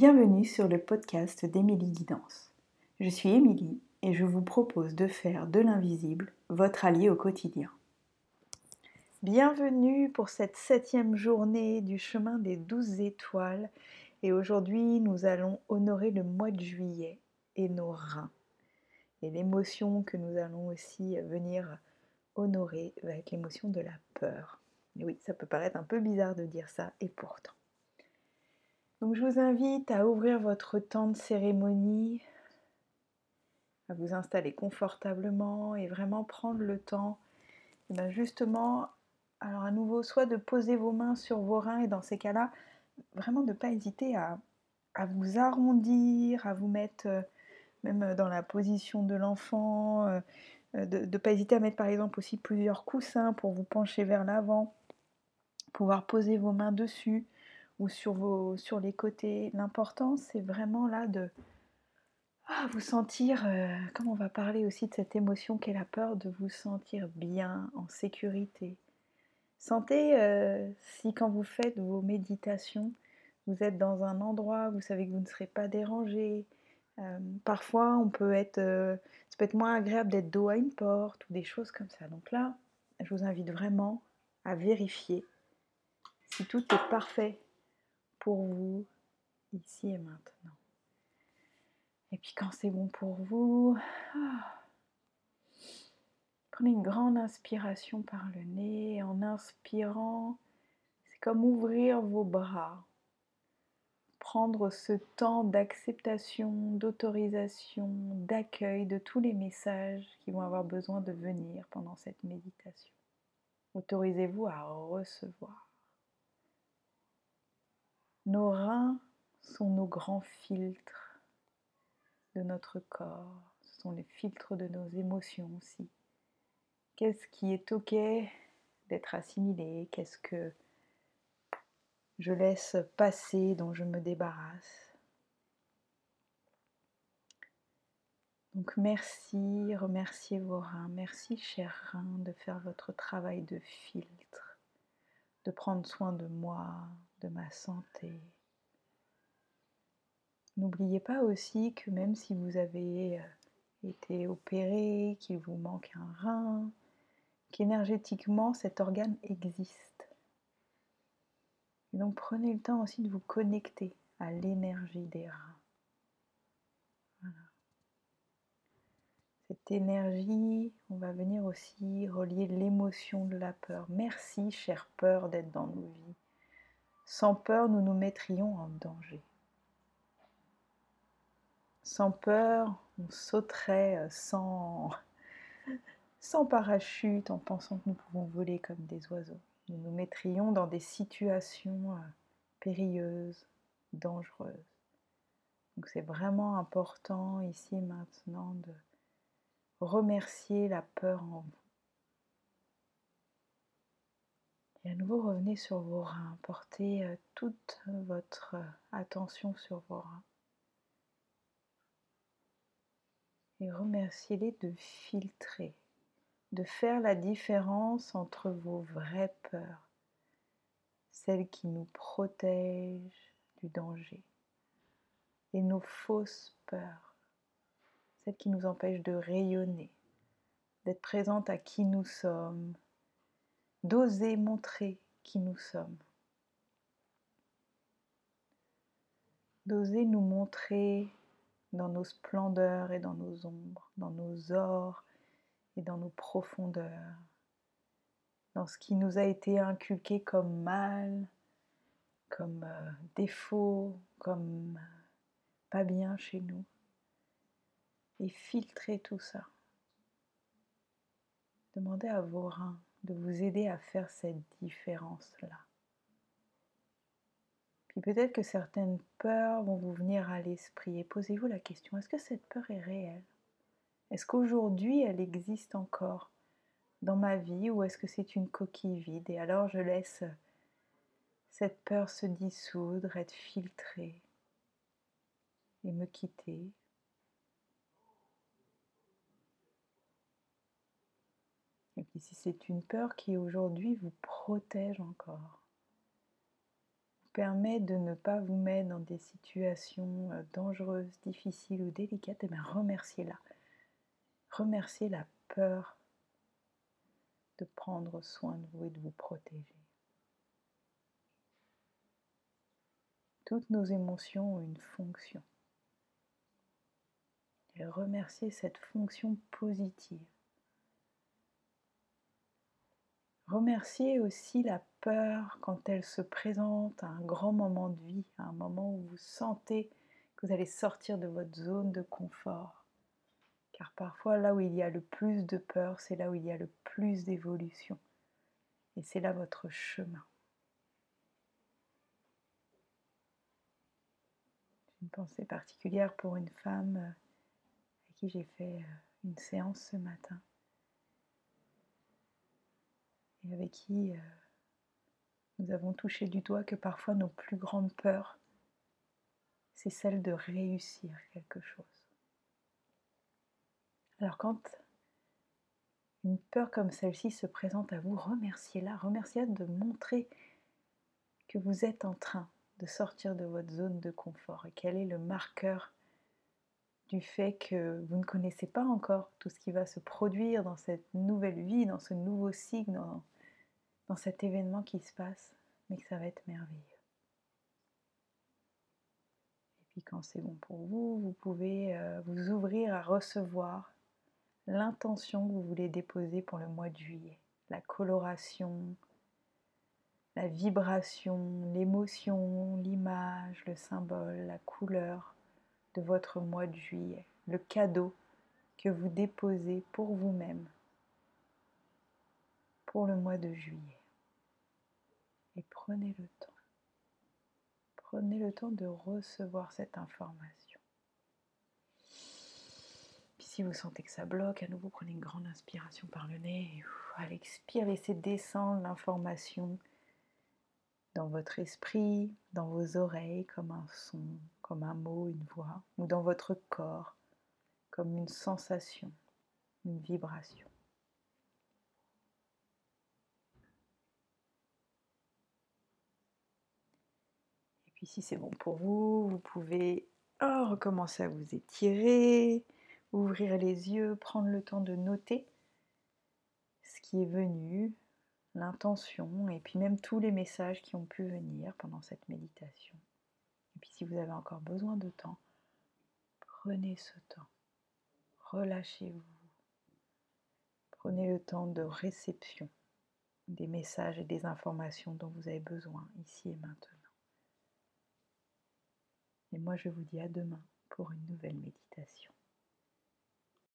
Bienvenue sur le podcast d'Émilie Guidance. Je suis Émilie et je vous propose de faire de l'invisible votre allié au quotidien. Bienvenue pour cette septième journée du chemin des douze étoiles et aujourd'hui nous allons honorer le mois de juillet et nos reins. Et l'émotion que nous allons aussi venir honorer va être l'émotion de la peur. Oui, ça peut paraître un peu bizarre de dire ça et pourtant. Donc je vous invite à ouvrir votre temps de cérémonie, à vous installer confortablement et vraiment prendre le temps, et eh bien justement, alors à nouveau, soit de poser vos mains sur vos reins et dans ces cas-là, vraiment de ne pas hésiter à, vous arrondir, à vous mettre euh, même dans la position de l'enfant, euh, de ne pas hésiter à mettre par exemple aussi plusieurs coussins pour vous pencher vers l'avant, pouvoir poser vos mains dessus ou sur, vos, sur les côtés. L'important, c'est vraiment là de ah, vous sentir, euh, comme on va parler aussi de cette émotion qu'est la peur, de vous sentir bien, en sécurité. Sentez euh, si quand vous faites vos méditations, vous êtes dans un endroit, vous savez que vous ne serez pas dérangé. Euh, parfois, on peut être, ça peut être moins agréable d'être dos à une porte ou des choses comme ça. Donc là, je vous invite vraiment à vérifier si tout est parfait pour vous ici et maintenant. Et puis quand c'est bon pour vous, ah, prenez une grande inspiration par le nez. En inspirant, c'est comme ouvrir vos bras. Prendre ce temps d'acceptation, d'autorisation, d'accueil de tous les messages qui vont avoir besoin de venir pendant cette méditation. Autorisez-vous à recevoir. Nos reins sont nos grands filtres de notre corps, ce sont les filtres de nos émotions aussi. Qu'est-ce qui est ok d'être assimilé? Qu'est-ce que je laisse passer, dont je me débarrasse? Donc merci, remerciez vos reins, merci chers reins de faire votre travail de filtre, de prendre soin de moi, de ma santé. N'oubliez pas aussi que même si vous avez euh, été opéré, qu'il vous manque un rein, qu'énergétiquement cet organe existe. Et donc prenez le temps aussi de vous connecter à l'énergie des reins. Cette énergie, on va venir aussi relier l'émotion de la peur. Merci, chère peur, d'être dans nos vies. Sans peur, nous nous mettrions en danger. Sans peur, on sauterait euh, sans, sans parachute en pensant que nous pouvons voler comme des oiseaux. Nous nous mettrions dans des situations euh, périlleuses, dangereuses. Donc c'est vraiment important ici maintenant de remercier la peur en vous. À nouveau, revenez sur vos reins. Portez euh, toute votre euh, attention sur vos reins. Et remerciez-les de filtrer, de faire la différence entre vos vraies peurs, celles qui nous protègent du danger, et nos fausses peurs, celles qui nous empêchent de rayonner, d'être présentes à qui nous sommes, d'oser montrer qui nous sommes, d'oser nous montrer dans nos splendeurs et dans nos ombres, dans nos ors et dans nos profondeurs, dans ce qui nous a été inculqué comme mal, comme euh, défaut, comme euh, pas bien chez nous, et filtrer tout ça. Demandez à vos reins de vous aider à faire cette différence-là. Puis peut-être que certaines peurs vont vous venir à l'esprit et posez-vous la question, est-ce que cette peur est réelle? Est-ce qu'aujourd'hui elle existe encore dans ma vie ou est-ce que c'est une coquille vide? Et alors je laisse cette peur se dissoudre, être filtrée et me quitter Et si c'est une peur qui aujourd'hui vous protège encore, permet de ne pas vous mettre dans des situations euh, dangereuses, difficiles ou délicates, et eh bien remerciez-la. Remerciez la peur de prendre soin de vous et de vous protéger. Toutes nos émotions ont une fonction. Et remerciez cette fonction positive. Remerciez aussi la peur quand elle se présente à un grand moment de vie, à un moment où vous sentez que vous allez sortir de votre zone de confort. Car parfois, là où il y a le plus de peur, c'est là où il y a le plus d'évolution. Et c'est là votre chemin. Une pensée particulière pour une femme euh, à qui j'ai fait euh, une séance ce matin et avec qui euh, nous avons touché du doigt que parfois nos plus grandes peurs, c'est celle de réussir quelque chose. Alors quand une peur comme celle-ci se présente à vous, remerciez-la, remerciez-la de montrer que vous êtes en train de sortir de votre zone de confort et quel est le marqueur du fait que vous ne connaissez pas encore tout ce qui va se produire dans cette nouvelle vie, dans ce nouveau cycle, dans, dans cet événement qui se passe, mais que ça va être merveilleux. Et puis quand c'est bon pour vous, vous pouvez euh, vous ouvrir à recevoir l'intention que vous voulez déposer pour le mois de juillet, la coloration, la vibration, l'émotion, l'image, le symbole, la couleur de votre mois de juillet, le cadeau que vous déposez pour vous-même pour le mois de juillet. Prenez le temps. Prenez le temps de recevoir cette information. Si vous sentez que ça bloque, à nouveau prenez une grande inspiration par le nez. Et à l'expire, laissez descendre l'information dans votre esprit, dans vos oreilles, comme un son, comme un mot, une voix, ou dans votre corps, comme une sensation, une vibration. Si c'est bon pour vous, vous pouvez oh, recommencer à vous étirer, ouvrir les yeux, prendre le temps de noter ce qui est venu, l'intention et puis même tous les messages qui ont pu venir pendant cette méditation. Et puis si vous avez encore besoin de temps, prenez ce temps, relâchez-vous, prenez le temps de réception des messages et des informations dont vous avez besoin ici et maintenant. Et moi, je vous dis à demain pour une nouvelle méditation.